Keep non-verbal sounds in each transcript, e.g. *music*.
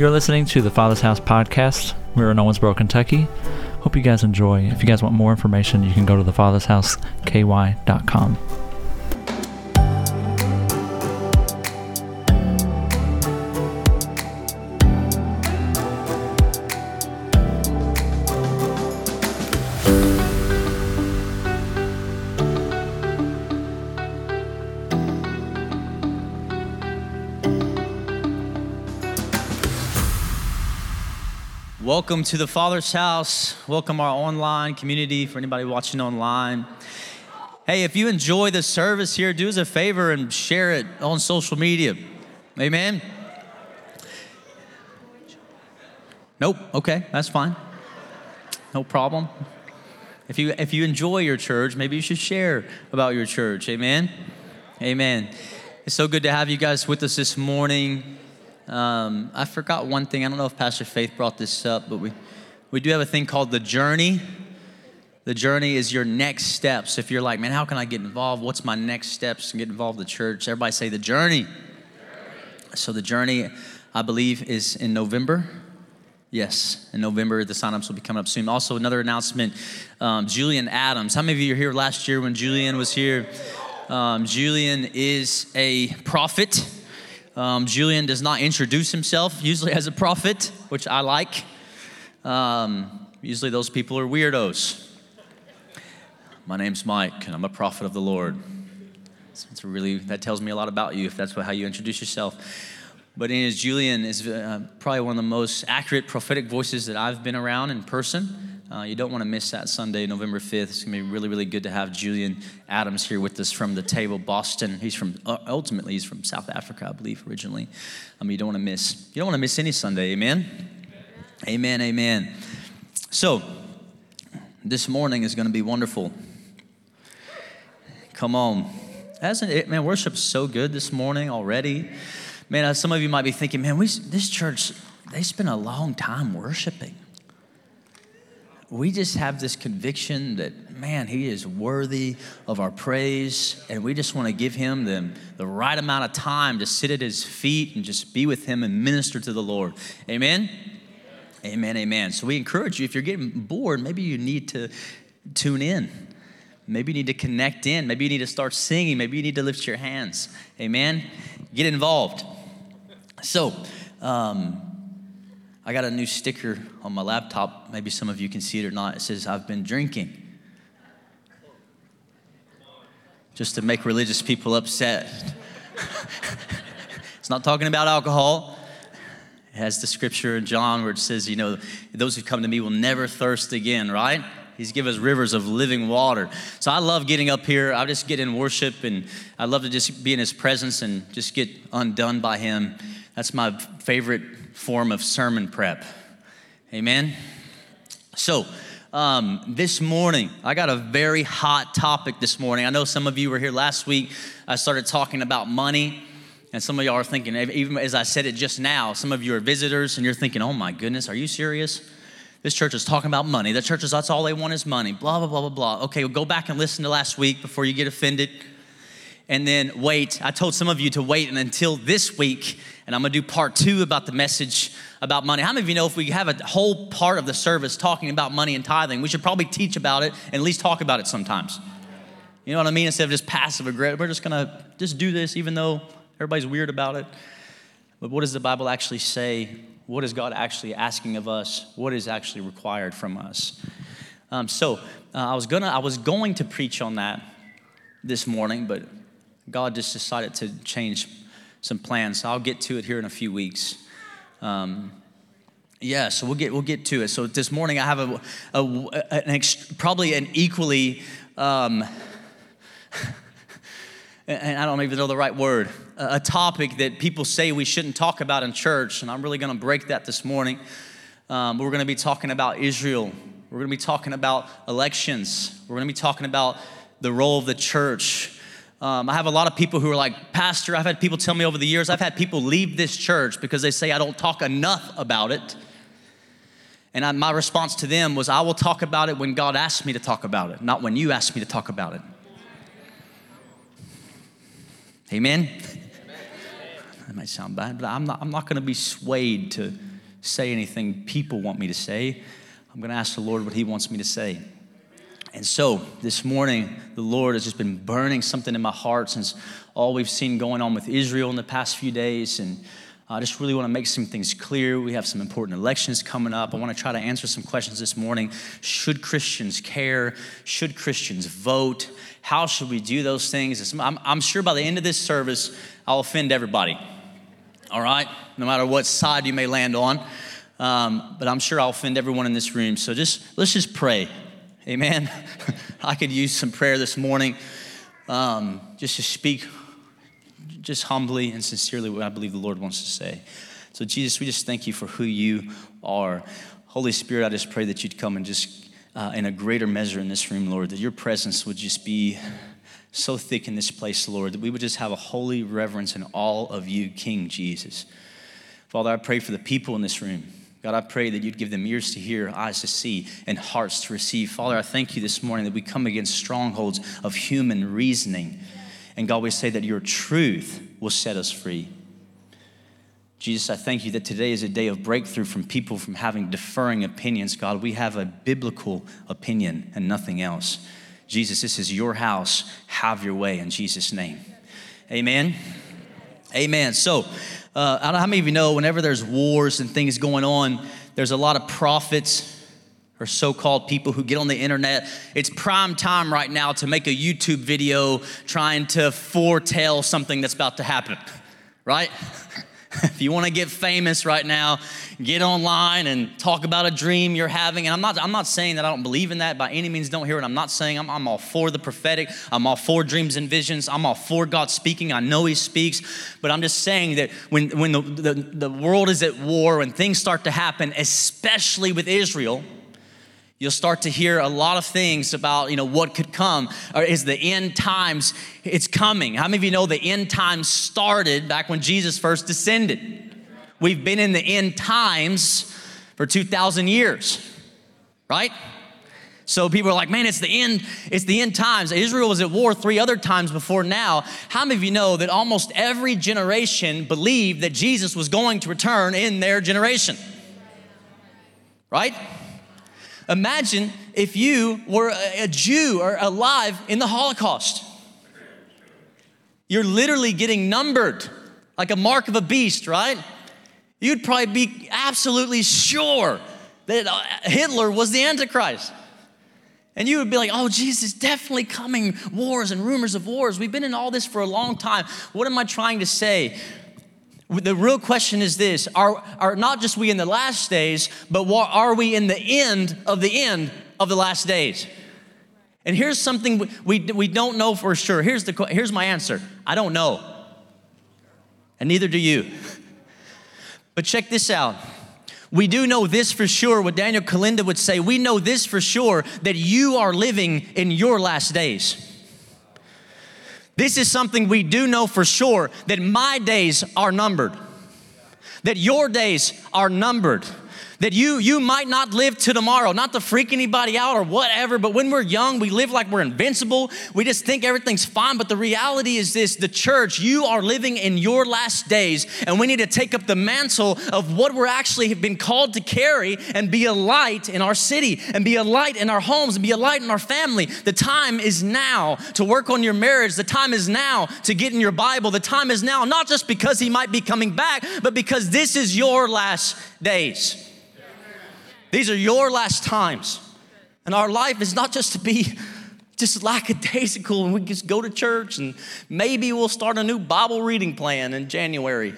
You're listening to the Father's House podcast. We're in Owensboro, Kentucky. Hope you guys enjoy. If you guys want more information, you can go to thefathershouseky.com. Welcome to the Father's house. Welcome our online community for anybody watching online. Hey, if you enjoy the service here, do us a favor and share it on social media. Amen. Nope. Okay, that's fine. No problem. If you if you enjoy your church, maybe you should share about your church. Amen. Amen. It's so good to have you guys with us this morning. Um, I forgot one thing. I don't know if Pastor Faith brought this up, but we, we do have a thing called the journey. The journey is your next steps. If you're like, man, how can I get involved? What's my next steps to get involved in the church? Everybody say the journey. So the journey, I believe, is in November. Yes, in November, the signups will be coming up soon. Also, another announcement um, Julian Adams. How many of you were here last year when Julian was here? Um, Julian is a prophet. Um, Julian does not introduce himself usually as a prophet, which I like. Um, usually those people are weirdos. My name's Mike, and I'm a prophet of the Lord. It's really that tells me a lot about you if that's how you introduce yourself. But anyways, Julian is uh, probably one of the most accurate prophetic voices that I've been around in person. Uh, you don't want to miss that Sunday, November 5th. It's going to be really, really good to have Julian Adams here with us from the table, Boston. He's from, uh, ultimately, he's from South Africa, I believe, originally. I mean, you don't want to miss, you don't want to miss any Sunday, amen? Amen, amen. So, this morning is going to be wonderful. Come on. Hasn't it, man, worship's so good this morning already. Man, uh, some of you might be thinking, man, we, this church, they spend a long time worshiping we just have this conviction that, man, he is worthy of our praise, and we just want to give him the, the right amount of time to sit at his feet and just be with him and minister to the Lord. Amen? Amen, amen. So we encourage you, if you're getting bored, maybe you need to tune in. Maybe you need to connect in. Maybe you need to start singing. Maybe you need to lift your hands. Amen? Get involved. So, um, I got a new sticker on my laptop. Maybe some of you can see it or not. It says, I've been drinking. Just to make religious people upset. *laughs* it's not talking about alcohol. It has the scripture in John where it says, you know, those who come to me will never thirst again, right? He's given us rivers of living water. So I love getting up here. I just get in worship and I love to just be in his presence and just get undone by him. That's my favorite form of sermon prep. Amen? So, um, this morning, I got a very hot topic this morning. I know some of you were here last week. I started talking about money, and some of y'all are thinking, even as I said it just now, some of you are visitors and you're thinking, oh my goodness, are you serious? This church is talking about money. The church is, that's all they want is money. Blah, blah, blah, blah, blah. Okay, well, go back and listen to last week before you get offended. And then wait. I told some of you to wait and until this week and I'm gonna do part two about the message about money. How many of you know if we have a whole part of the service talking about money and tithing, we should probably teach about it and at least talk about it sometimes? You know what I mean? Instead of just passive aggressive, we're just gonna just do this even though everybody's weird about it. But what does the Bible actually say? What is God actually asking of us? What is actually required from us? Um, so uh, I was gonna, I was going to preach on that this morning, but God just decided to change some plans. I'll get to it here in a few weeks. Um, yeah, so we'll get we'll get to it. So this morning I have a, a an ex, probably an equally um, *laughs* and I don't even know the right word, a topic that people say we shouldn't talk about in church, and I'm really going to break that this morning. Um, we're going to be talking about Israel. We're going to be talking about elections. We're going to be talking about the role of the church um, I have a lot of people who are like, Pastor, I've had people tell me over the years, I've had people leave this church because they say I don't talk enough about it. And I, my response to them was, I will talk about it when God asks me to talk about it, not when you ask me to talk about it. Amen? That might sound bad, but I'm not, I'm not going to be swayed to say anything people want me to say. I'm going to ask the Lord what He wants me to say. And so this morning, the Lord has just been burning something in my heart since all we've seen going on with Israel in the past few days. And I just really want to make some things clear. We have some important elections coming up. I want to try to answer some questions this morning. Should Christians care? Should Christians vote? How should we do those things? I'm, sure by the end of this service, I'll offend everybody. All right? No matter what side you may land on. Um, but I'm sure I'll offend everyone in this room. So just let's just pray. Amen. *laughs* I could use some prayer this morning um, just to speak just humbly and sincerely what I believe the Lord wants to say. So, Jesus, we just thank you for who you are. Holy Spirit, I just pray that you'd come and just uh, in a greater measure in this room, Lord, that your presence would just be so thick in this place, Lord, that we would just have a holy reverence in all of you, King Jesus. Father, I pray for the people in this room. God, I pray that you'd give them ears to hear, eyes to see, and hearts to receive. Father, I thank you this morning that we come against strongholds of human reasoning. And God, we say that your truth will set us free. Jesus, I thank you that today is a day of breakthrough from people from having deferring opinions. God, we have a biblical opinion and nothing else. Jesus, this is your house. Have your way in Jesus' name. Amen. Amen. So, uh, I don't know how many of you know whenever there's wars and things going on, there's a lot of prophets or so called people who get on the internet. It's prime time right now to make a YouTube video trying to foretell something that's about to happen, right? *laughs* *laughs* if you want to get famous right now, get online and talk about a dream you're having. And I'm not, I'm not saying that I don't believe in that by any means. Don't hear it. I'm not saying I'm, I'm all for the prophetic. I'm all for dreams and visions. I'm all for God speaking. I know He speaks. But I'm just saying that when, when the, the, the world is at war, when things start to happen, especially with Israel, you'll start to hear a lot of things about you know what could come. Or is the end times it's coming. How many of you know the end times started back when jesus first descended? We've been in the end times for 2000 years right? So people are like man it's the end it's the end times. Israel was at war three other times before now. How many of you know that almost every generation believed that jesus was going to return in their generation? Right Imagine if you were a Jew or alive in the Holocaust. You're literally getting numbered like a mark of a beast, right? You'd probably be absolutely sure that uh, Hitler was the Antichrist. And you would be like, oh, Jesus, definitely coming. Wars and rumors of wars. We've been in all this for a long time. What am I trying to say? The real question is this are, are not just we in the last days, but what, are we in the end of the end of the last days? And here's something we, we, we don't know for sure. Here's, the, here's my answer I don't know. And neither do you. *laughs* But check this out. We do know this for sure, what Daniel Kolenda would say. We know this for sure that you are living in your last days. This is something we do know for sure that my days are numbered, that your days are numbered that you you might not live to tomorrow. Not to freak anybody out or whatever but when we're young we live like we're invincible. We just think everything's fine. But the reality is this the church you are living in your last days. And we need to take up the mantle of what we're actually have been called to carry and be a light in our city and be a light in our homes and be a light in our family. The time is now to work on your marriage. The time is now to get in your bible. The time is now not just because he might be coming back but because this is your last days these are your last times. And our life is not just to be just lackadaisical and we just go to church and maybe we'll start a new Bible reading plan in January.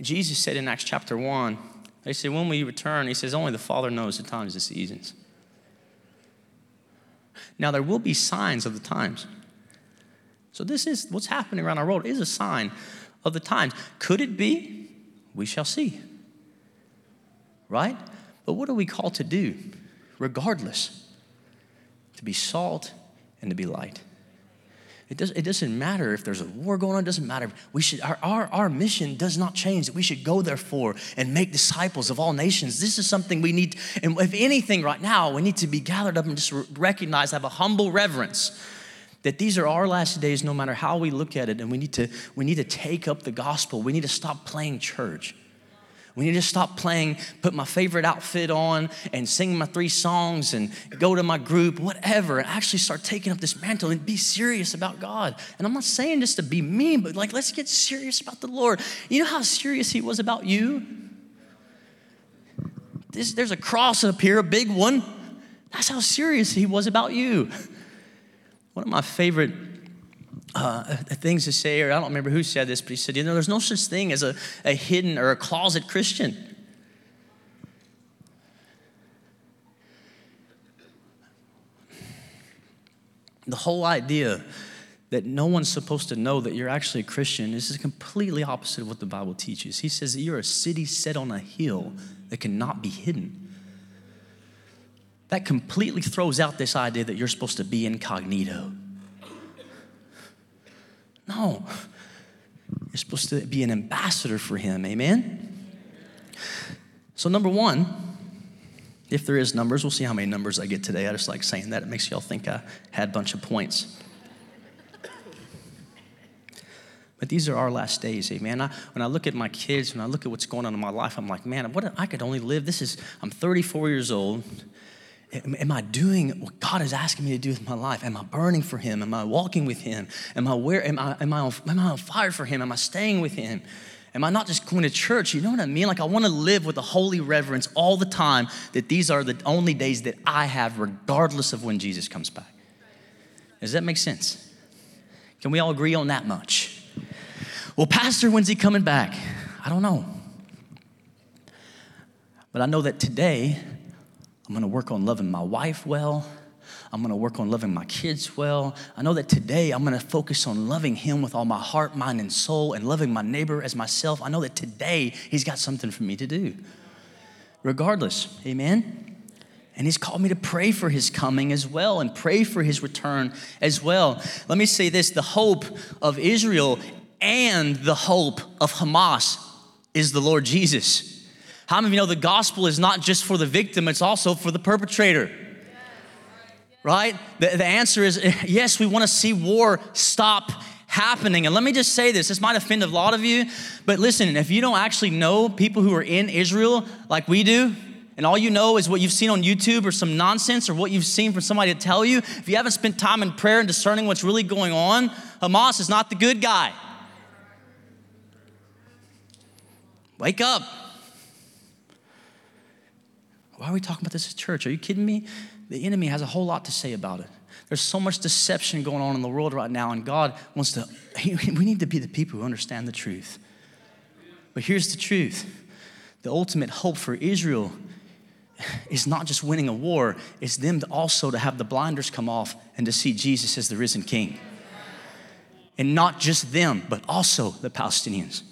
Jesus said in Acts chapter 1, they said, When will you return? He says, Only the Father knows the times and seasons. Now, there will be signs of the times. So, this is what's happening around our world is a sign of the times. Could it be? We shall see. Right? But what are we called to do? Regardless, to be salt and to be light. It, does, doesn't matter if there's a war going on, it doesn't matter. We should, our, our, our mission does not change, we should go therefore and make disciples of all nations. This is something we need, and if anything right now, we need to be gathered up and just recognize, have a humble reverence that these are our last days no matter how we look at it and we need to we need to take up the gospel. We need to stop playing church. We need to stop playing put my favorite outfit on and sing my three songs and go to my group whatever and actually start taking up this mantle and be serious about god. And i'm not saying this to be mean but like let's get serious about the lord. You know how serious he was about you? This, there's a cross up here a big one. That's how serious he was about you one of my favorite uh, things to say, or I don't remember who said this, but he said, you know, there's no such thing as a, a hidden or a closet Christian. The whole idea that no one's supposed to know that you're actually a Christian is completely opposite of what the Bible teaches. He says that you're a city set on a hill that cannot be hidden that completely throws out this idea that you're supposed to be incognito. No, you're supposed to be an ambassador for Him, amen? So, number one, if there is numbers, we'll see how many numbers I get today. I just like saying that. It makes y'all think I had a bunch of points. But these are our last days, amen. I, when I look at my kids, when I look at what's going on in my life, I'm like, man, what I could only live. This is, I'm 34 years old. Am I doing what God is asking me to do with my life? Am I burning for Him? Am I walking with Him? Am I where? Am I, am I, on, am I on fire for Him? Am I staying with Him? Am I not just going to church? You know what I mean? Like, I want to live with a holy reverence all the time that these are the only days that I have, regardless of when Jesus comes back. Does that make sense? Can we all agree on that much? Well, Pastor, when's he coming back? I don't know. But I know that today, I'm gonna work on loving my wife well. I'm gonna work on loving my kids well. I know that today I'm gonna focus on loving Him with all my heart, mind, and soul, and loving my neighbor as myself. I know that today He's got something for me to do. Regardless, amen? And He's called me to pray for His coming as well and pray for His return as well. Let me say this the hope of Israel and the hope of Hamas is the Lord Jesus. How many of you know the gospel is not just for the victim, it's also for the perpetrator? Right? The, the answer is *laughs* yes, we want to see war stop happening. And let me just say this this might offend a lot of you, but listen, if you don't actually know people who are in Israel like we do, and all you know is what you've seen on YouTube or some nonsense or what you've seen from somebody to tell you, if you haven't spent time in prayer and discerning what's really going on, Hamas is not the good guy. Wake up. Why are we talking about this at church? Are you kidding me? The enemy has a whole lot to say about it. There's so much deception going on in the world right now, and God wants to, *laughs* we need to be the people who understand the truth. But here's the truth the ultimate hope for Israel is not just winning a war, it's them to also to have the blinders come off and to see Jesus as the risen king. And not just them, but also the Palestinians.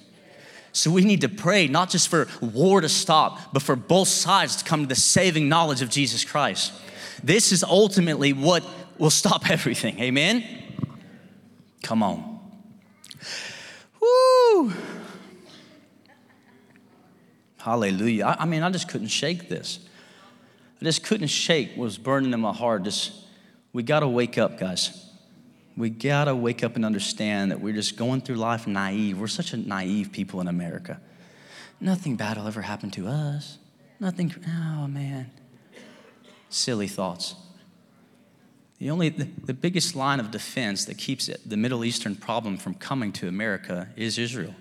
So we need to pray not just for war to stop, but for both sides to come to the saving knowledge of Jesus Christ. This is ultimately what will stop *laughs* everything. Amen? Come on. Woo! Hallelujah. I, I, mean, I just couldn't shake this. I just couldn't shake what was burning in my heart. Just, we got to wake up, guys. We gotta wake up and understand that we're just going through life naive. We're such a naive people in America. Nothing bad will ever happen to us. Nothing, oh man. Silly thoughts. The only, the, the biggest line of defense that keeps it, the Middle Eastern problem from coming to America is Israel.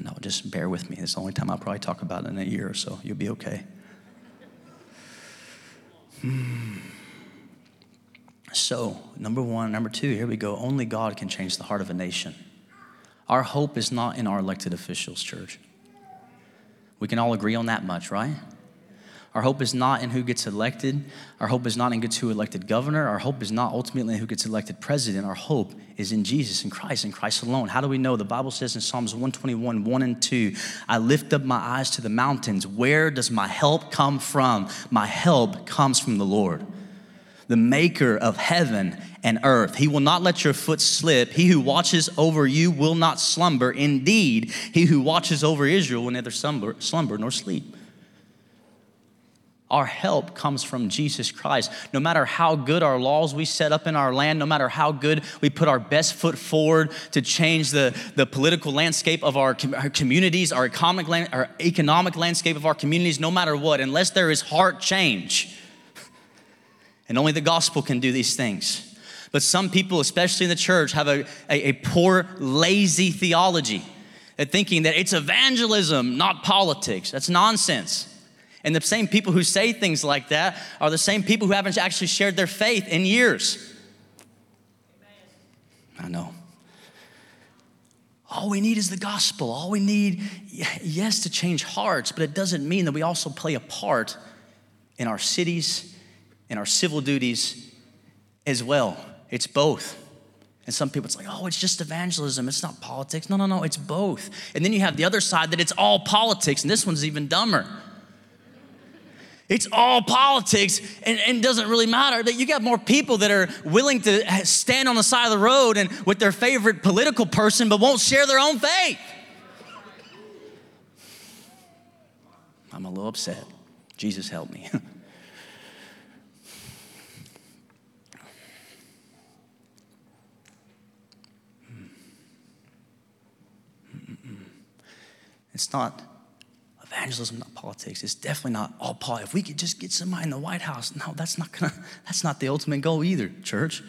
I know, just bear with me. It's the only time I'll probably talk about it in a year or so. You'll be okay. Hmm. So, number one. Number two, here we go. Only God can change the heart of a nation. Our hope is not in our elected officials, church. We can all agree on that much, right? Our hope is not in who gets elected. Our hope is not in gets who elected governor. Our hope is not ultimately in who gets elected president. Our hope is in Jesus and Christ and Christ alone. How do we know? The Bible says in Psalms 121, 1 and 2, I lift up my eyes to the mountains. Where does my help come from? My help comes from the Lord, the maker of heaven and earth. He will not let your foot slip. He who watches over you will not slumber. Indeed, he who watches over Israel will neither slumber, slumber nor sleep. Our help comes from Jesus Christ. No matter how good our laws we set up in our land, no matter how good we put our best foot forward to change the, the political landscape of our, com- our communities, our economic, land, our economic landscape of our communities, no matter what, unless there is heart change, *laughs* and only the gospel can do these things. But some people, especially in the church, have a, a, a poor, lazy theology, thinking that it's evangelism, not politics. That's nonsense. And the same people who say things like that are the same people who haven't actually shared their faith in years. I know. All we need is the gospel. All we need, yes, to change hearts, but it doesn't mean that we also play a part in our cities, in our civil duties as well. It's both. And some people, it's like, oh, it's just evangelism. It's not politics. No, no, no, it's both. And then you have the other side that it's all politics, and this one's even dumber. It's all politics and, and doesn't really matter that you got more people that are willing to stand on the side of the road and with their favorite political person but won't share their own faith. I'm a little upset. Jesus help me. *laughs* It's not evangelism, not politics. It's definitely not all Paul. If we could just get somebody in the White House, no, that's not gonna, *laughs* that's not the ultimate goal either, church.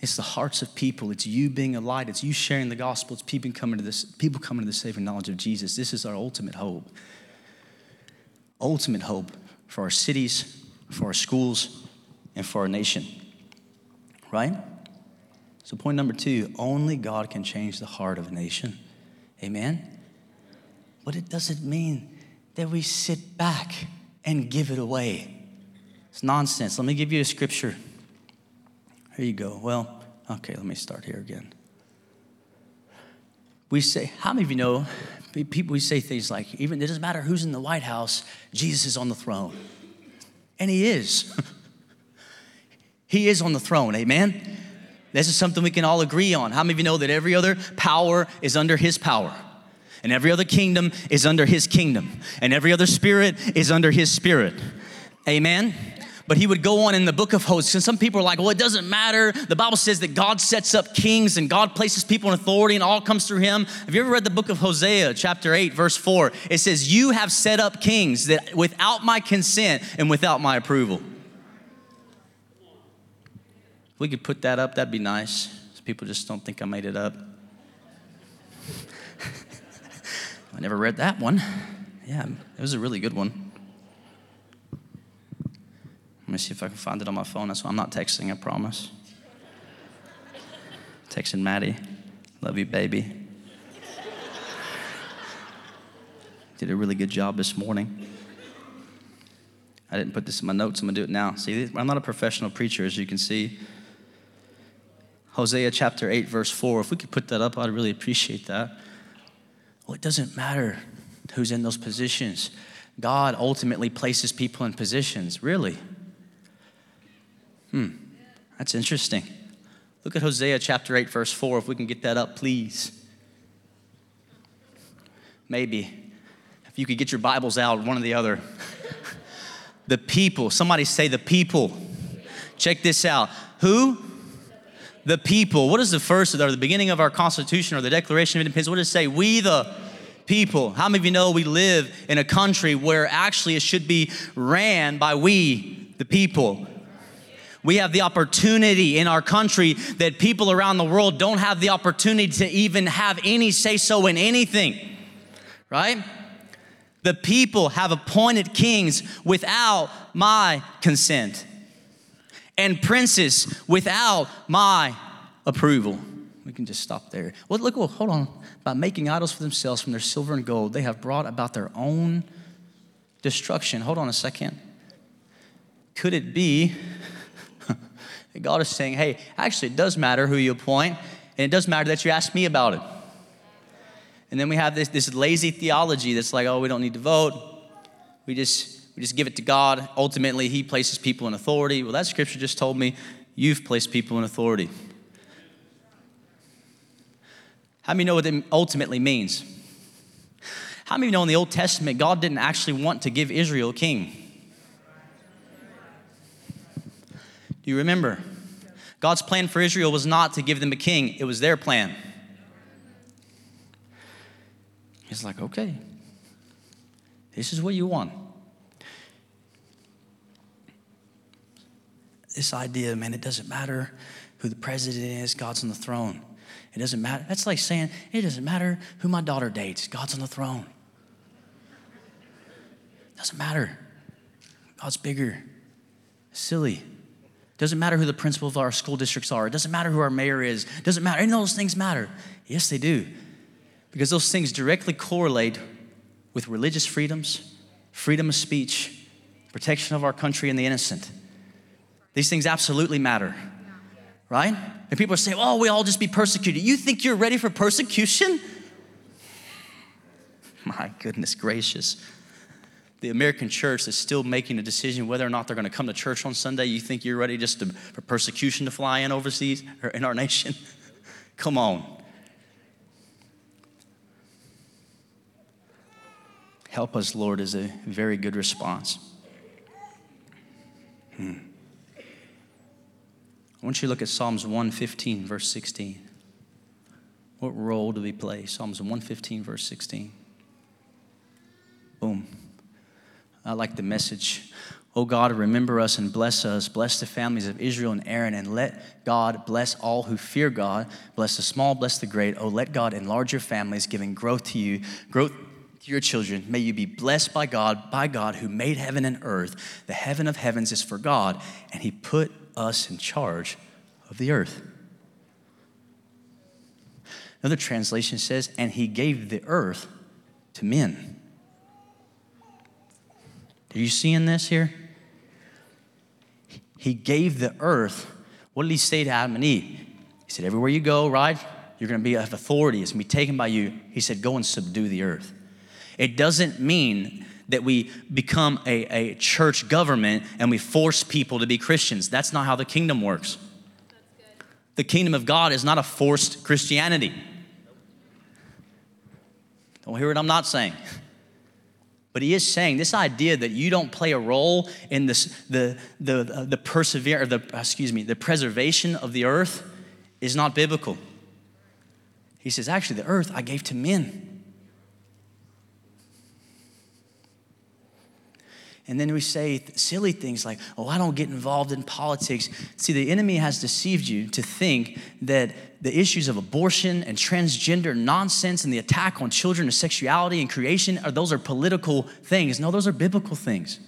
It's the hearts of people. It's you being a light. It's you sharing the gospel. It's people coming to this, people coming to the saving knowledge of Jesus. This is our ultimate hope. Ultimate hope for our cities, for our schools, and for our nation. Right? So, point number two only God can change the heart of a nation. Amen? But it doesn't mean that we sit back and give it away. It's nonsense. Let me give you a scripture. Here you go. Well, okay, let me start here again. We say, how many of you know people, we say things like, even it doesn't matter who's in the White House, Jesus is on the throne. And he is. *laughs* he is on the throne, amen? This is something we can all agree on. How many of you know that every other power is under his power? And every other kingdom is under his kingdom, and every other spirit is under his spirit. Amen. But he would go on in the book of Hosea. And some people are like, well, it doesn't matter. The Bible says that God sets up kings and God places people in authority and all comes through him. Have you ever read the book of Hosea, chapter 8, verse 4? It says, You have set up kings that without my consent and without my approval. If we could put that up, that'd be nice. People just don't think I made it up. I never read that one. Yeah, it was a really good one. Let me see if I can find it on my phone. That's why I'm not texting, I promise. Texting Maddie. Love you, baby. Did a really good job this morning. I didn't put this in my notes. I'm going to do it now. See, I'm not a professional preacher, as you can see. Hosea chapter 8, verse 4. If we could put that up, I'd really appreciate that. Well, it doesn't matter who's in those positions. God ultimately places people in positions, really. Hmm, that's interesting. Look at Hosea chapter 8, verse 4, if we can get that up, please. Maybe. If you could get your Bibles out, one or the other. *laughs* the people, somebody say the people. Check this out. Who? The people. What is the first or the beginning of our Constitution or the Declaration of Independence? What does it say? We the people. How many of you know we live in a country where actually it should be ran by we, the people? We have the opportunity in our country that people around the world don't have the opportunity to even have any say so in anything, right? The people have appointed kings without my consent and princes without my approval. We can just stop there. Well, look, well, hold on. By making idols for themselves from their silver and gold, they have brought about their own destruction. Hold on a second. Could it be *laughs* that God is saying, hey, actually, it does matter who you appoint, and it does matter that you ask me about it? And then we have this, this lazy theology that's like, oh, we don't need to vote. We just we just give it to God. Ultimately, He places people in authority. Well, that scripture just told me you've placed people in authority. How many know what it ultimately means? How many know in the Old Testament, God didn't actually want to give Israel a king? Do you remember? God's plan for Israel was not to give them a king, it was their plan. He's like, okay, this is what you want. This idea, man, it doesn't matter who the president is, God's on the throne. It doesn't matter. That's like saying, it doesn't matter who my daughter dates, God's on the throne. Doesn't matter. God's bigger. Silly. Doesn't matter who the principal of our school districts are. It doesn't matter who our mayor is. It doesn't matter. Any of those things matter. Yes, they do. Because those things directly correlate with religious freedoms, freedom of speech, protection of our country and the innocent. These things absolutely matter. Right? And people saying, oh, we all just be persecuted. You think you're ready for persecution? *laughs* My goodness gracious the American church is still making a decision whether or not they're going to come to church on Sunday, you think you're ready just to, for persecution to fly in overseas or in our nation? *laughs* come on. Help us, Lord, is a very good response. Hmm. I want you to look at Psalms 115, verse 16. What role do we play? Psalms 115, verse 16. Boom. I like the message. Oh God, remember us and bless us. Bless the families of Israel and Aaron, and let God bless all who fear God. Bless the small, bless the great. Oh, let God enlarge your families, giving growth to you, growth to your children. May you be blessed by God, by God who made heaven and earth. The heaven of heavens is for God, and He put us in charge of the earth. Another translation says, and He gave the earth to men. Are you seeing this here? He gave the earth. What did he say to Adam and Eve? He said, Everywhere you go, right? You're going to be of authority. It's going to be taken by you. He said, Go and subdue the earth. It doesn't mean that we become a, a church government and we force people to be Christians. That's not how the kingdom works. The kingdom of God is not a forced Christianity. Don't hear what I'm not saying. But he is saying this idea that you don't play a role in this, the, the, the, the persevere, the, excuse me, the preservation of the earth is not biblical. He says, actually, the earth I gave to men. And then we say silly things like, oh, I don't get involved in politics. See, the enemy has deceived you to think that the issues of abortion and transgender nonsense and the attack on children and sexuality and creation are those are political things. No, those are biblical things.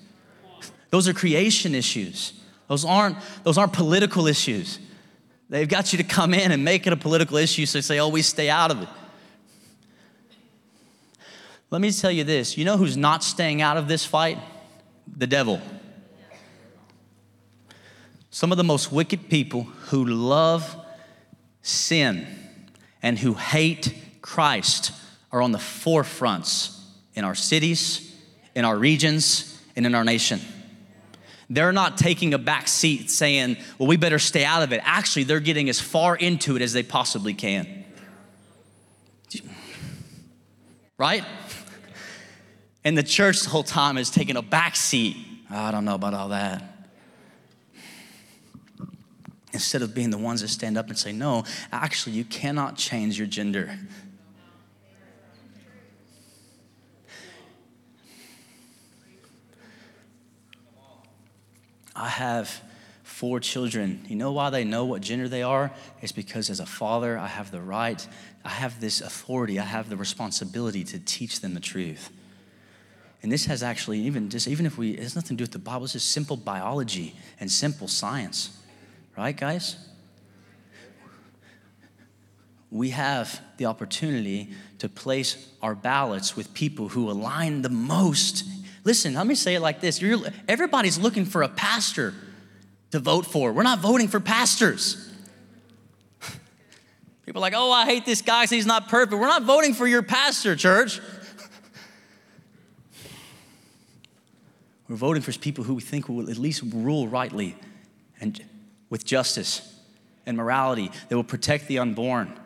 Those are creation issues. Those aren't, those aren't political issues. They've got you to come in and make it a political issue, so say, oh, we stay out of it. Let me tell you this you know who's not staying out of this fight? The devil. Some of the most wicked people who love sin and who hate Christ are on the forefronts in our cities, in our regions, and in our nation. They're not taking a back seat saying, well, we better stay out of it. Actually, they're getting as far into it as they possibly can. Right? And the church the whole time is taking a back seat. I don't know about all that. Instead of being the ones that stand up and say, no, actually, you cannot change your gender. I have four children. You know why they know what gender they are? It's because as a father, I have the right, I have this authority, I have the responsibility to teach them the truth. And this has actually, even just, even if we, it has nothing to do with the Bible, it's just simple biology and simple science. Right, guys? We have the opportunity to place our ballots with people who align the most. Listen, let me say it like this You're, everybody's looking for a pastor to vote for. We're not voting for pastors. *laughs* People are like, oh, I hate this guy because he's not perfect. We're not voting for your pastor, church. We're voting for people who we think will at least rule rightly and with justice and morality that will protect the unborn.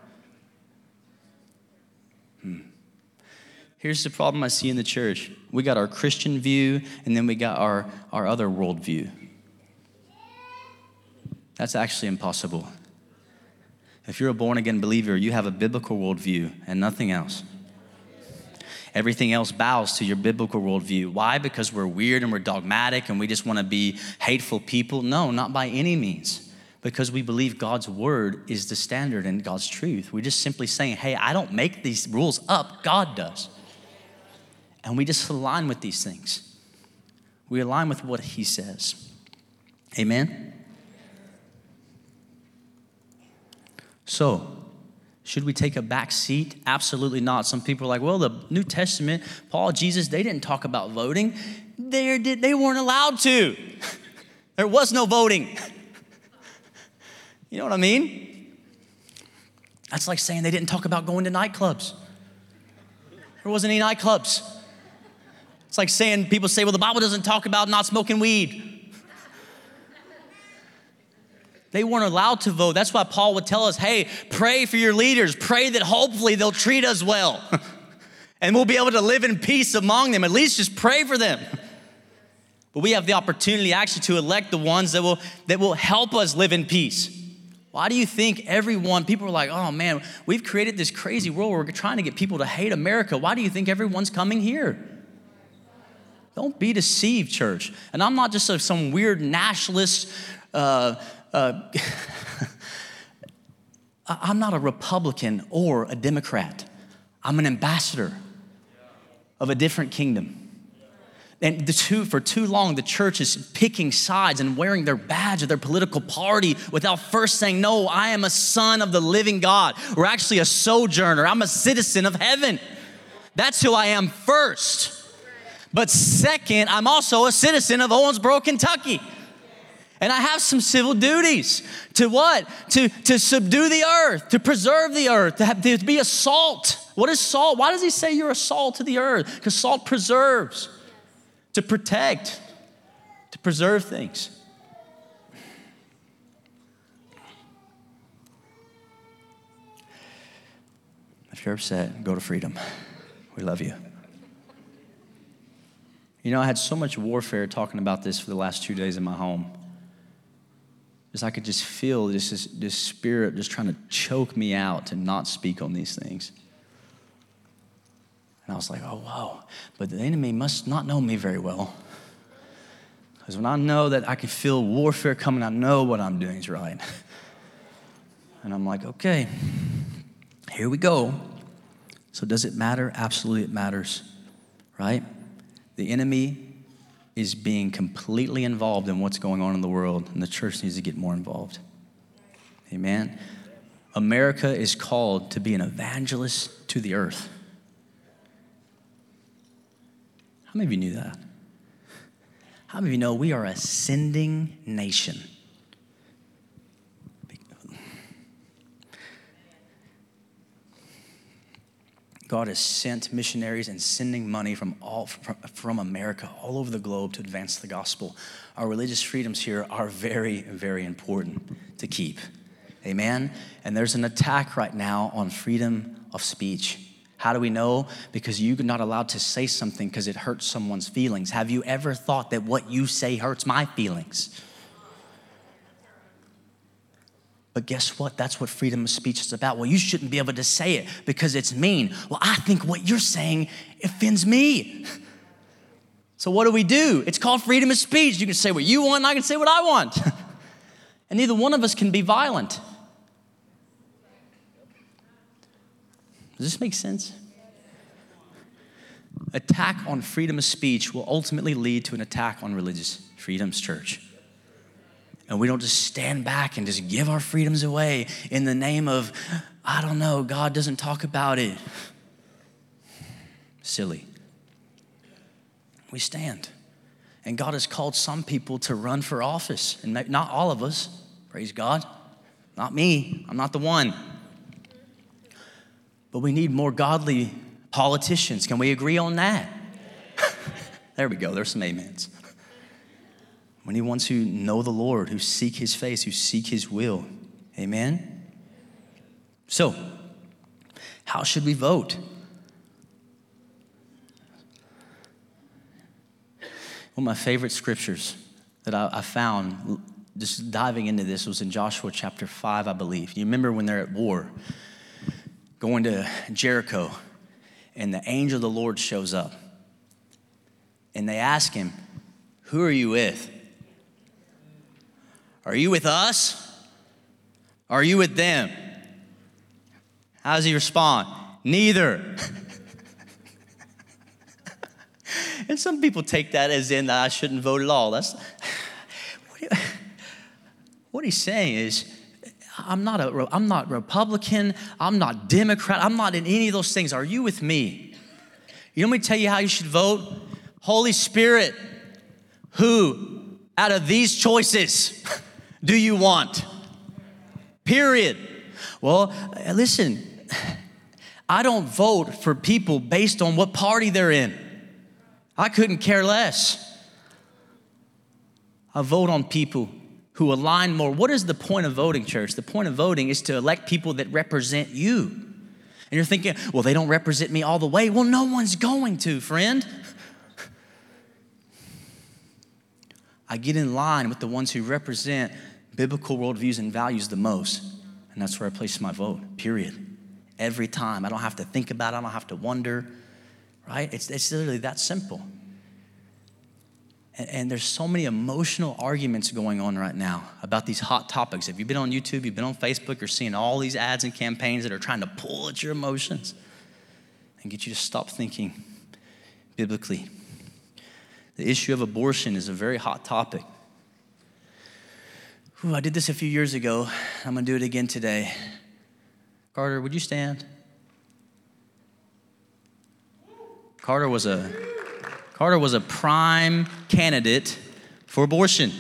Hmm. Here's the problem I see in the church we got our Christian view, and then we got our, our other worldview. That's actually impossible. If you're a born again believer, you have a biblical worldview and nothing else. Everything else bows to your biblical worldview. Why? Because we're weird and we're dogmatic and we just want to be hateful people? No, not by any means. Because we believe God's word is the standard and God's truth. We're just simply saying, hey, I don't make these rules up, God does. And we just align with these things. We align with what He says. Amen? So, should we take a back seat? Absolutely not. Some people are like, well, the New Testament, Paul, Jesus, they didn't talk about voting. They, did, they weren't allowed to. *laughs* there was no voting. *laughs* you know what I mean? That's like saying they didn't talk about going to nightclubs. There wasn't any nightclubs. It's like saying people say, well, the Bible doesn't talk about not smoking weed. They weren't allowed to vote. That's why Paul would tell us, hey, pray for your leaders. Pray that hopefully they'll treat us well. *laughs* and we'll be able to live in peace among them. At least just pray for them. But we have the opportunity actually to elect the ones that will, that will help us live in peace. Why do you think everyone, people are like, oh man, we've created this crazy world where we're trying to get people to hate America. Why do you think everyone's coming here? Don't be deceived, church. And I'm not just a, some weird nationalist uh, uh, *laughs* I'm not a Republican or a Democrat. I'm an ambassador of a different kingdom. And the two, for too long, the church is picking sides and wearing their badge of their political party without first saying, No, I am a son of the living God. We're actually a sojourner. I'm a citizen of heaven. That's who I am first. But second, I'm also a citizen of Owensboro, Kentucky. And I have some civil duties to what? To, to subdue the earth, to preserve the earth, to, have, to be a salt. What is salt? Why does he say you're a salt to the earth? Because salt preserves, to protect, to preserve things. If you're upset, go to freedom. We love you. You know, I had so much warfare talking about this for the last two days in my home I could just feel this, this spirit just trying to choke me out to not speak on these things. And I was like, oh, wow. But the enemy must not know me very well. Because when I know that I can feel warfare coming, I know what I'm doing is right. *laughs* And I'm like, okay, here we go. So, does it matter? Absolutely, it matters, right? The enemy is being completely involved in what's going on in the world, and the church needs to get more involved. Amen. America is called to be an evangelist to the earth. How many of you knew that? How many of you know we are a sending nation? God has sent missionaries and sending money from all from, America all over the globe to advance the gospel. Our religious freedoms here are very, very important to keep. Amen. And there's an attack right now on freedom of speech. How do we know? Because you're not allowed to say something because it hurts someone's feelings. Have you ever thought that what you say hurts my feelings? But guess what? That's what freedom of speech is about. Well, you shouldn't be able to say it because it's mean. Well, I think what you're saying offends me. *laughs* So, what do we do? It's called freedom of speech. You can say what you want, and I can say what I want. *laughs* and neither one of us can be violent. Does this make sense? Attack on freedom of speech will ultimately lead to an attack on religious freedoms, church. And we don't just stand back and just give our freedoms away in the name of, I don't know, God doesn't talk about it. Silly. We stand. And God has called some people to run for office, and not all of us, praise God. Not me, I'm not the one. But we need more godly politicians. Can we agree on that? *laughs* there we go, there's some amens. We need ones who know the Lord, who seek his face, who seek his will. Amen? So, how should we vote? One of my favorite scriptures that I, I found just diving into this was in Joshua chapter 5, I believe. You remember when they're at war, going to Jericho, and the angel of the Lord shows up. And they ask him, Who are you with? Are you with us? Are you with them? How does he respond? Neither. *laughs* and some people take that as in that I shouldn't vote at all. That's *sighs* what, he's saying is I'm not a I'm not Republican, I'm not Democrat, I'm not in any of those things. Are you with me? You know me tell you how you should vote? Holy Spirit, who out of these choices *laughs* do you want? Period. Well, listen, I don't vote for people based on what party they're in. I couldn't care less. I vote on people who align more. What is the point of voting, church? The point of voting is to elect people that represent you. And you're thinking, well, they don't represent me all the way. Well, no one's going to, friend. I get in line with the ones who represent biblical worldviews and values the most. And that's where I place my vote, period. Every time. I don't have to think about it, I don't have to wonder, right? It's, it's literally that simple. And, and there's so many emotional arguments going on right now about these hot topics. If you've been on YouTube, you've been on Facebook, you're seeing all these ads and campaigns that are trying to pull at your emotions and get you to stop thinking biblically. The issue of abortion is a very hot topic. Ooh, I did this a few years ago. I'm going to do it again today. Carter, would you stand? Carter was a Carter was a prime candidate for abortion.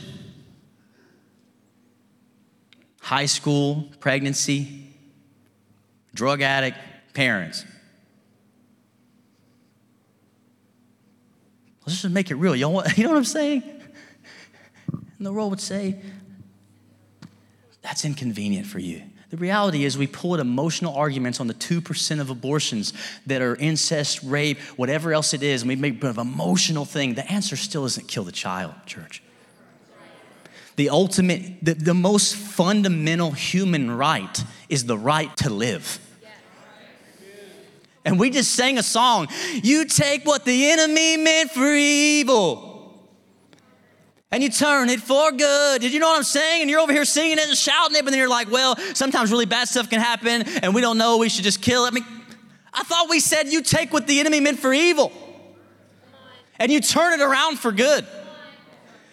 High school, pregnancy, drug addict, parents. Let's just make it real. What, *laughs* you know what I'm saying? And the world would say, that's inconvenient for you. The reality is, we pull at emotional arguments on the 2% of abortions that are incest, rape, whatever else it is, and we make an emotional thing. The answer still isn't kill the child, church. The ultimate, the, the most fundamental human right is the right to live. And we just sang a song, You take what the enemy meant for evil and you turn it for good. Did you know what I'm saying? And you're over here singing it and shouting it, but then you're like, well, sometimes really bad stuff can happen and we don't know, we should just kill it. I mean, I thought we said you take what the enemy meant for evil and you turn it around for good.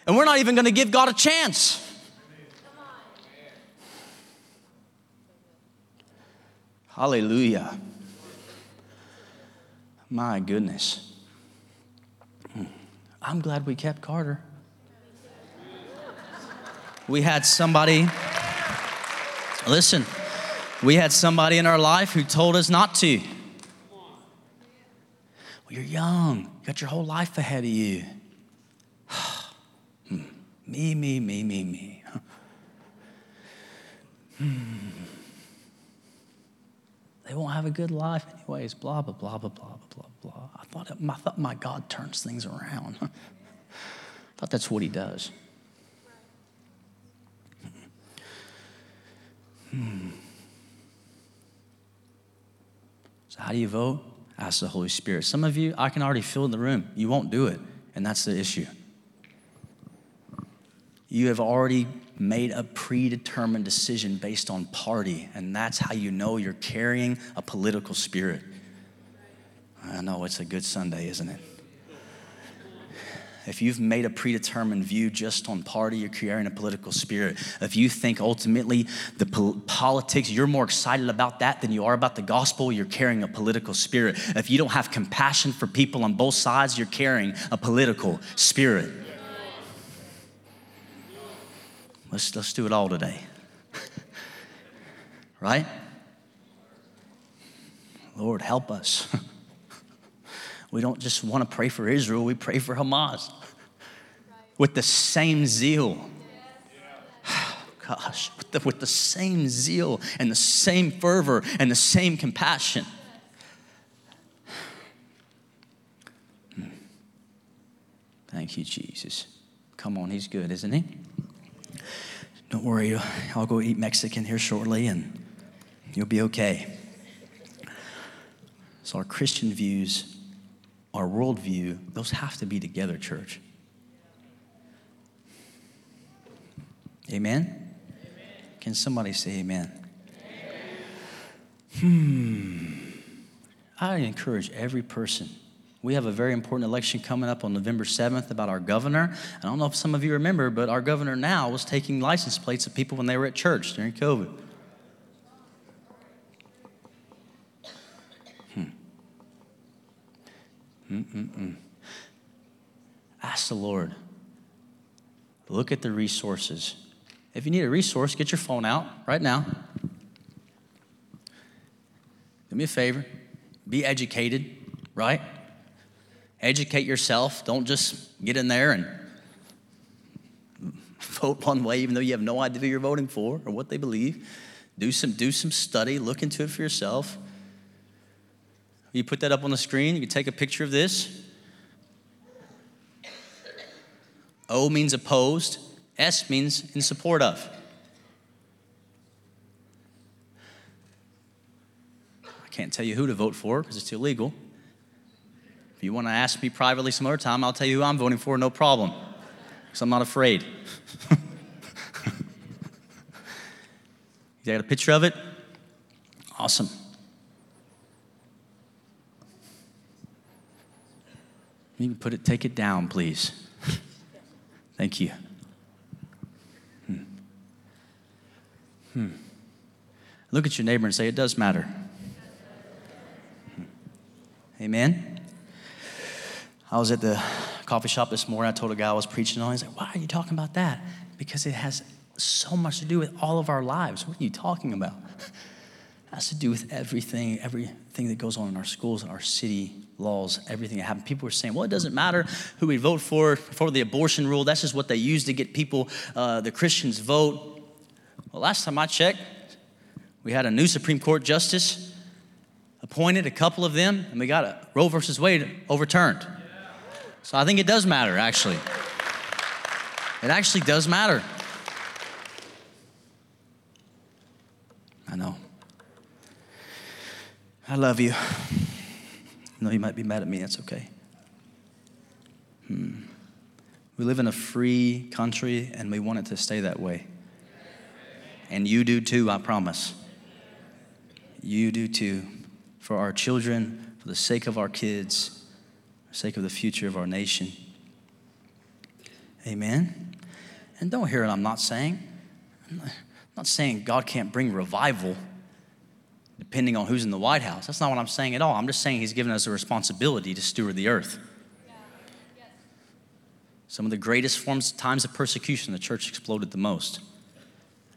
And we're not even going to give God a chance. Hallelujah. My goodness. Hmm. I'm glad we kept Carter we had somebody, listen, we had somebody in our life who told us not to. Well, you're young, you got your whole life ahead of you. *sighs* Hmm. me, me, me, me, me. Hmm. They won't have a good life anyways, blah, blah, blah, blah, blah, blah, blah. I thought, I thought my God turns things around. *laughs* I thought that's what he does. So, how do you vote? Ask the Holy Spirit. Some of you, I can already feel in the room, you won't do it, and that's the issue. You have already made a predetermined decision based on party, and that's how you know you're carrying a political spirit. I know it's a good Sunday, isn't it? If you've made a predetermined view just on party, you're carrying a political spirit. If you think ultimately the po- politics, you're more excited about that than you are about the gospel, you're carrying a political spirit. If you don't have compassion for people on both sides, you're carrying a political spirit. Let's, let's do it all today. *laughs* right? Lord, help us. *laughs* We don't just want to pray for Israel, we pray for Hamas with the same zeal. *sighs* Gosh, with the, with the same zeal and the same fervor and the same compassion. Hmm. Thank you, Jesus. Come on, he's good, isn't he? Don't worry, I'll go eat Mexican here shortly and you'll be okay. So, our Christian views, our worldview, those have to be together, church. Amen? amen. Can somebody say amen? amen? Hmm. I encourage every person. We have a very important election coming up on November 7th about our governor. I don't know if some of you remember, but our governor now was taking license plates of people when they were at church during COVID. Mm-mm-mm. Ask the Lord. Look at the resources. If you need a resource, get your phone out right now. Do me a favor be educated, right? Educate yourself. Don't just get in there and *laughs* vote one way, even though you have no idea who you're voting for or what they believe. Do some, do some study, look into it for yourself. You put that up on the screen, you can take a picture of this. O means opposed, S means in support of. I can't tell you who to vote for because it's illegal. If you want to ask me privately some other time, I'll tell you who I'm voting for, no problem, because I'm not afraid. *laughs* you got a picture of it? Awesome. You can put it, take it down, please. Thank you. Hmm. Hmm. Look at your neighbor and say, It does matter. Amen. I was at the coffee shop this morning. I told a guy I was preaching on. He's like, Why are you talking about that? Because it has so much to do with all of our lives. What are you talking about? *laughs* It has to do with everything, everything that goes on in our schools, our city, laws, everything that happens. People were saying, well, it doesn't matter who we vote for, for the abortion rule. That's just what they use to get people, uh, the Christians, vote. Well, last time I checked, we had a new Supreme Court justice appointed a couple of them, and we got a Roe versus Wade overturned. So I think it does matter, actually. It actually does matter. I know. I love you. Know you might be mad at me, that's okay. Hmm. We live in a free country and we want it to stay that way. And you do too, I promise. You do too for our children, for the sake of our kids, for the sake of the future of our nation. Amen. And don't hear what I'm not saying. I'm not saying God can't bring revival depending on who's in the White House. That's not what I'm saying at all. I'm just saying He's given us a responsibility to steward the earth. Some of the greatest forms, times of persecution, the church exploded the most.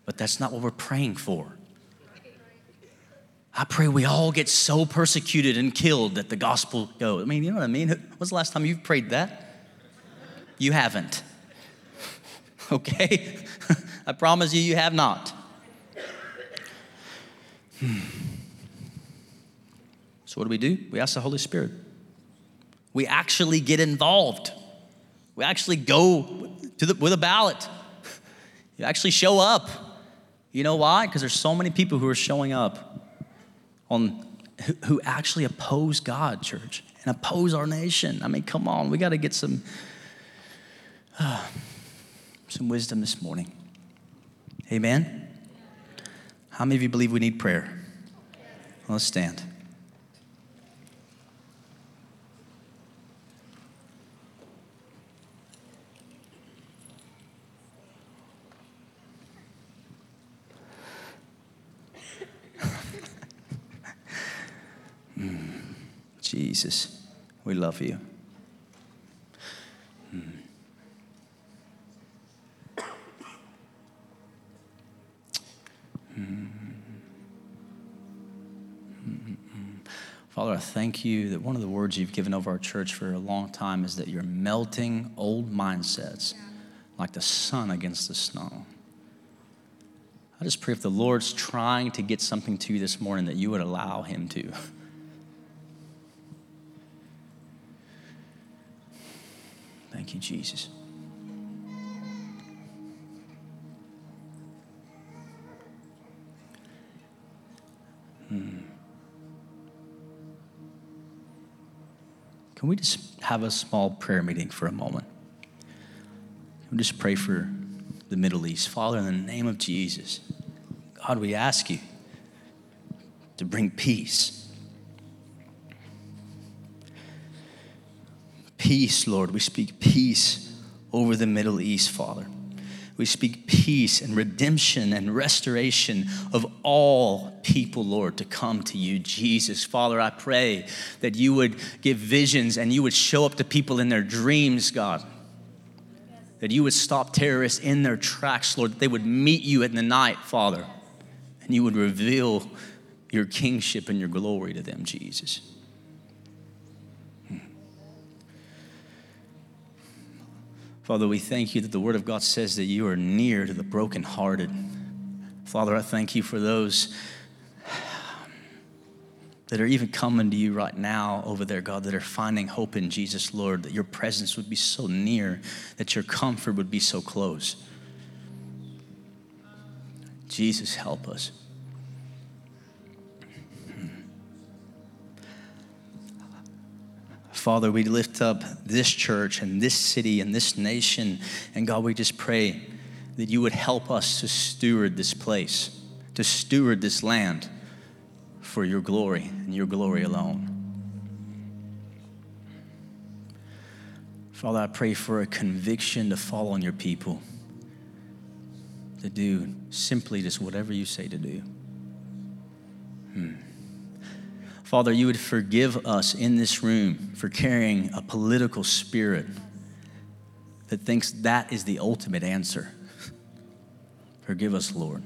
But that's not what we're praying for. I pray we all get so persecuted and killed that the gospel goes. I mean, you know what I mean? When's the last time you've prayed that? You haven't. *laughs* Okay? *laughs* I promise you, you have not. So, what do we do? We ask the Holy Spirit. We actually get involved. We actually go to the, with a ballot. You actually show up. You know why? Because there's so many people who are showing up on who, who actually oppose God, church, and oppose our nation. I mean, come on, we got to get some uh, some wisdom this morning. Amen. How many of you believe we need prayer? let's stand. *laughs* Jesus, we love you. Hmm. Father, I thank you that one of the words you've given over our church for a long time is that you're melting old mindsets like the sun against the snow. I just pray if the Lord's trying to get something to you this morning, that you would allow him to. Thank you, Jesus. Can we just have a small prayer meeting for a moment? We'll just pray for the Middle East. Father, in the name of Jesus, God, we ask you to bring peace. Peace, Lord. We speak peace over the Middle East, Father. We speak peace and redemption and restoration of all people, Lord, to come to you, Jesus. Father, I pray that you would give visions and you would show up to people in their dreams, God. That you would stop terrorists in their tracks, Lord, that they would meet you in the night, Father, and you would reveal your kingship and your glory to them, Jesus. Father, we thank you that the Word of God says that you are near to the brokenhearted. Father, I thank you for those that are even coming to you right now over there, God, that are finding hope in Jesus, Lord, that your presence would be so near, that your comfort would be so close. Jesus, help us. Father, we lift up this church and this city and this nation. And God, we just pray that you would help us to steward this place, to steward this land for your glory and your glory alone. Father, I pray for a conviction to fall on your people to do simply just whatever you say to do. Hmm. Father, you would forgive us in this room for carrying a political spirit that thinks that is the ultimate answer. Forgive us, Lord.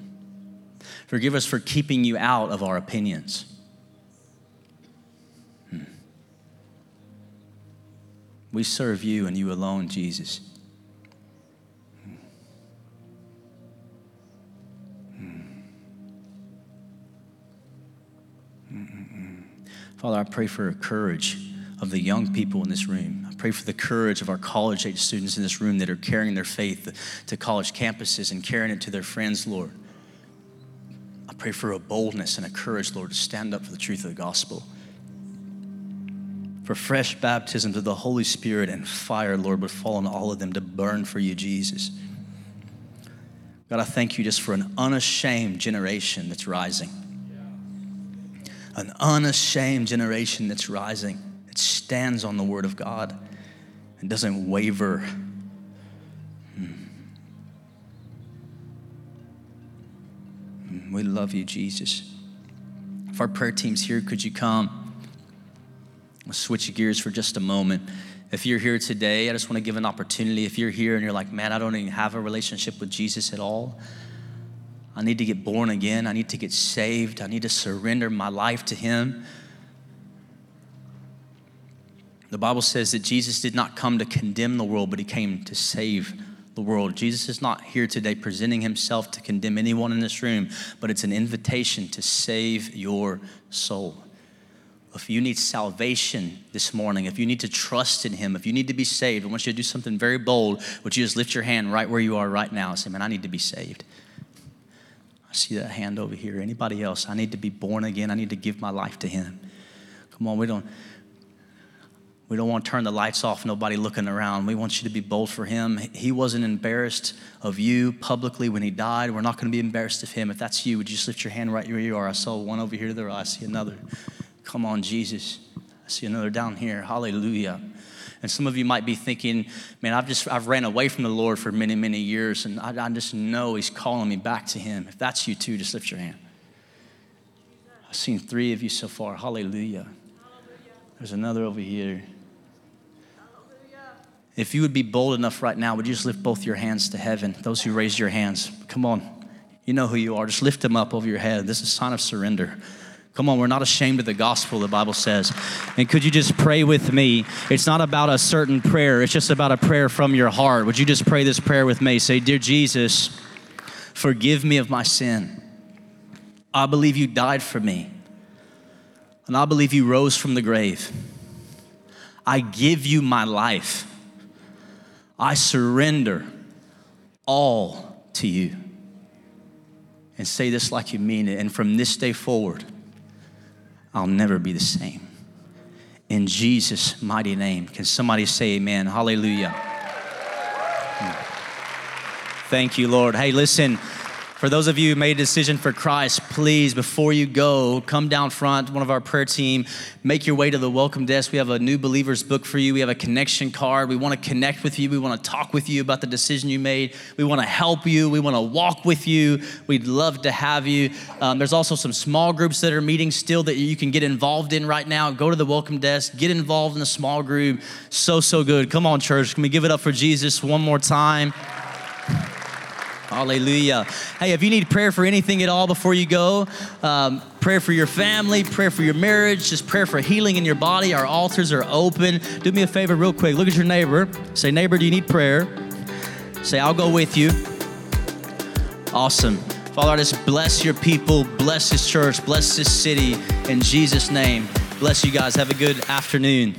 Forgive us for keeping you out of our opinions. Hmm. We serve you and you alone, Jesus. Father, I pray for courage of the young people in this room. I pray for the courage of our college age students in this room that are carrying their faith to college campuses and carrying it to their friends, Lord. I pray for a boldness and a courage, Lord, to stand up for the truth of the gospel. For fresh baptisms of the Holy Spirit and fire, Lord, would fall on all of them to burn for you, Jesus. God, I thank you just for an unashamed generation that's rising an unashamed generation that's rising, that stands on the Word of God and doesn't waver. Hmm. We love you, Jesus. If our prayer team's here, could you come? We'll switch gears for just a moment. If you're here today, I just want to give an opportunity. If you're here and you're like, man, I don't even have a relationship with Jesus at all, I need to get born again. I need to get saved. I need to surrender my life to Him. The Bible says that Jesus did not come to condemn the world, but He came to save the world. Jesus is not here today presenting Himself to condemn anyone in this room, but it's an invitation to save your soul. If you need salvation this morning, if you need to trust in Him, if you need to be saved, I want you to do something very bold. Would you just lift your hand right where you are right now and say, Man, I need to be saved? I see that hand over here. Anybody else? I need to be born again. I need to give my life to Him. Come on, we don't. We don't want to turn the lights off, nobody looking around. We want you to be bold for him. He wasn't embarrassed of you publicly when he died. We're not going to be embarrassed of him. If that's you, would you just lift your hand right where you are? I saw one over here, there. I see another. Come on, Jesus. I see another down here. Hallelujah. And some of you might be thinking, man, I've just, I've ran away from the Lord for many, many years, and I, I just know He's calling me back to Him. If that's you too, just lift your hand. I've seen three of you so far. Hallelujah. There's another over here. If you would be bold enough right now, would you just lift both your hands to heaven? Those who raised your hands, come on. You know who you are. Just lift them up over your head. This is a sign of surrender. Come on, we're not ashamed of the gospel, the Bible says. And could you just pray with me? It's not about a certain prayer, it's just about a prayer from your heart. Would you just pray this prayer with me? Say, Dear Jesus, forgive me of my sin. I believe you died for me, and I believe you rose from the grave. I give you my life. I surrender all to you. And say this like you mean it. And from this day forward, I'll never be the same. In Jesus' mighty name. Can somebody say amen? Hallelujah. Thank you, Lord. Hey, listen. For those of you who made a decision for Christ, please, before you go, come down front, one of our prayer team, make your way to the welcome desk. We have a new believers book for you. We have a connection card. We want to connect with you. We want to talk with you about the decision you made. We want to help you. We want to walk with you. We'd love to have you. Um, there's also some small groups that are meeting still that you can get involved in right now. Go to the welcome desk, get involved in a small group. So, so good. Come on, church. Can we give it up for Jesus one more time? Hallelujah. Hey, if you need prayer for anything at all before you go, um, prayer for your family, prayer for your marriage, just prayer for healing in your body, our altars are open. Do me a favor, real quick. Look at your neighbor. Say, neighbor, do you need prayer? Say, I'll go with you. Awesome. Father, I just bless your people, bless this church, bless this city in Jesus' name. Bless you guys. Have a good afternoon.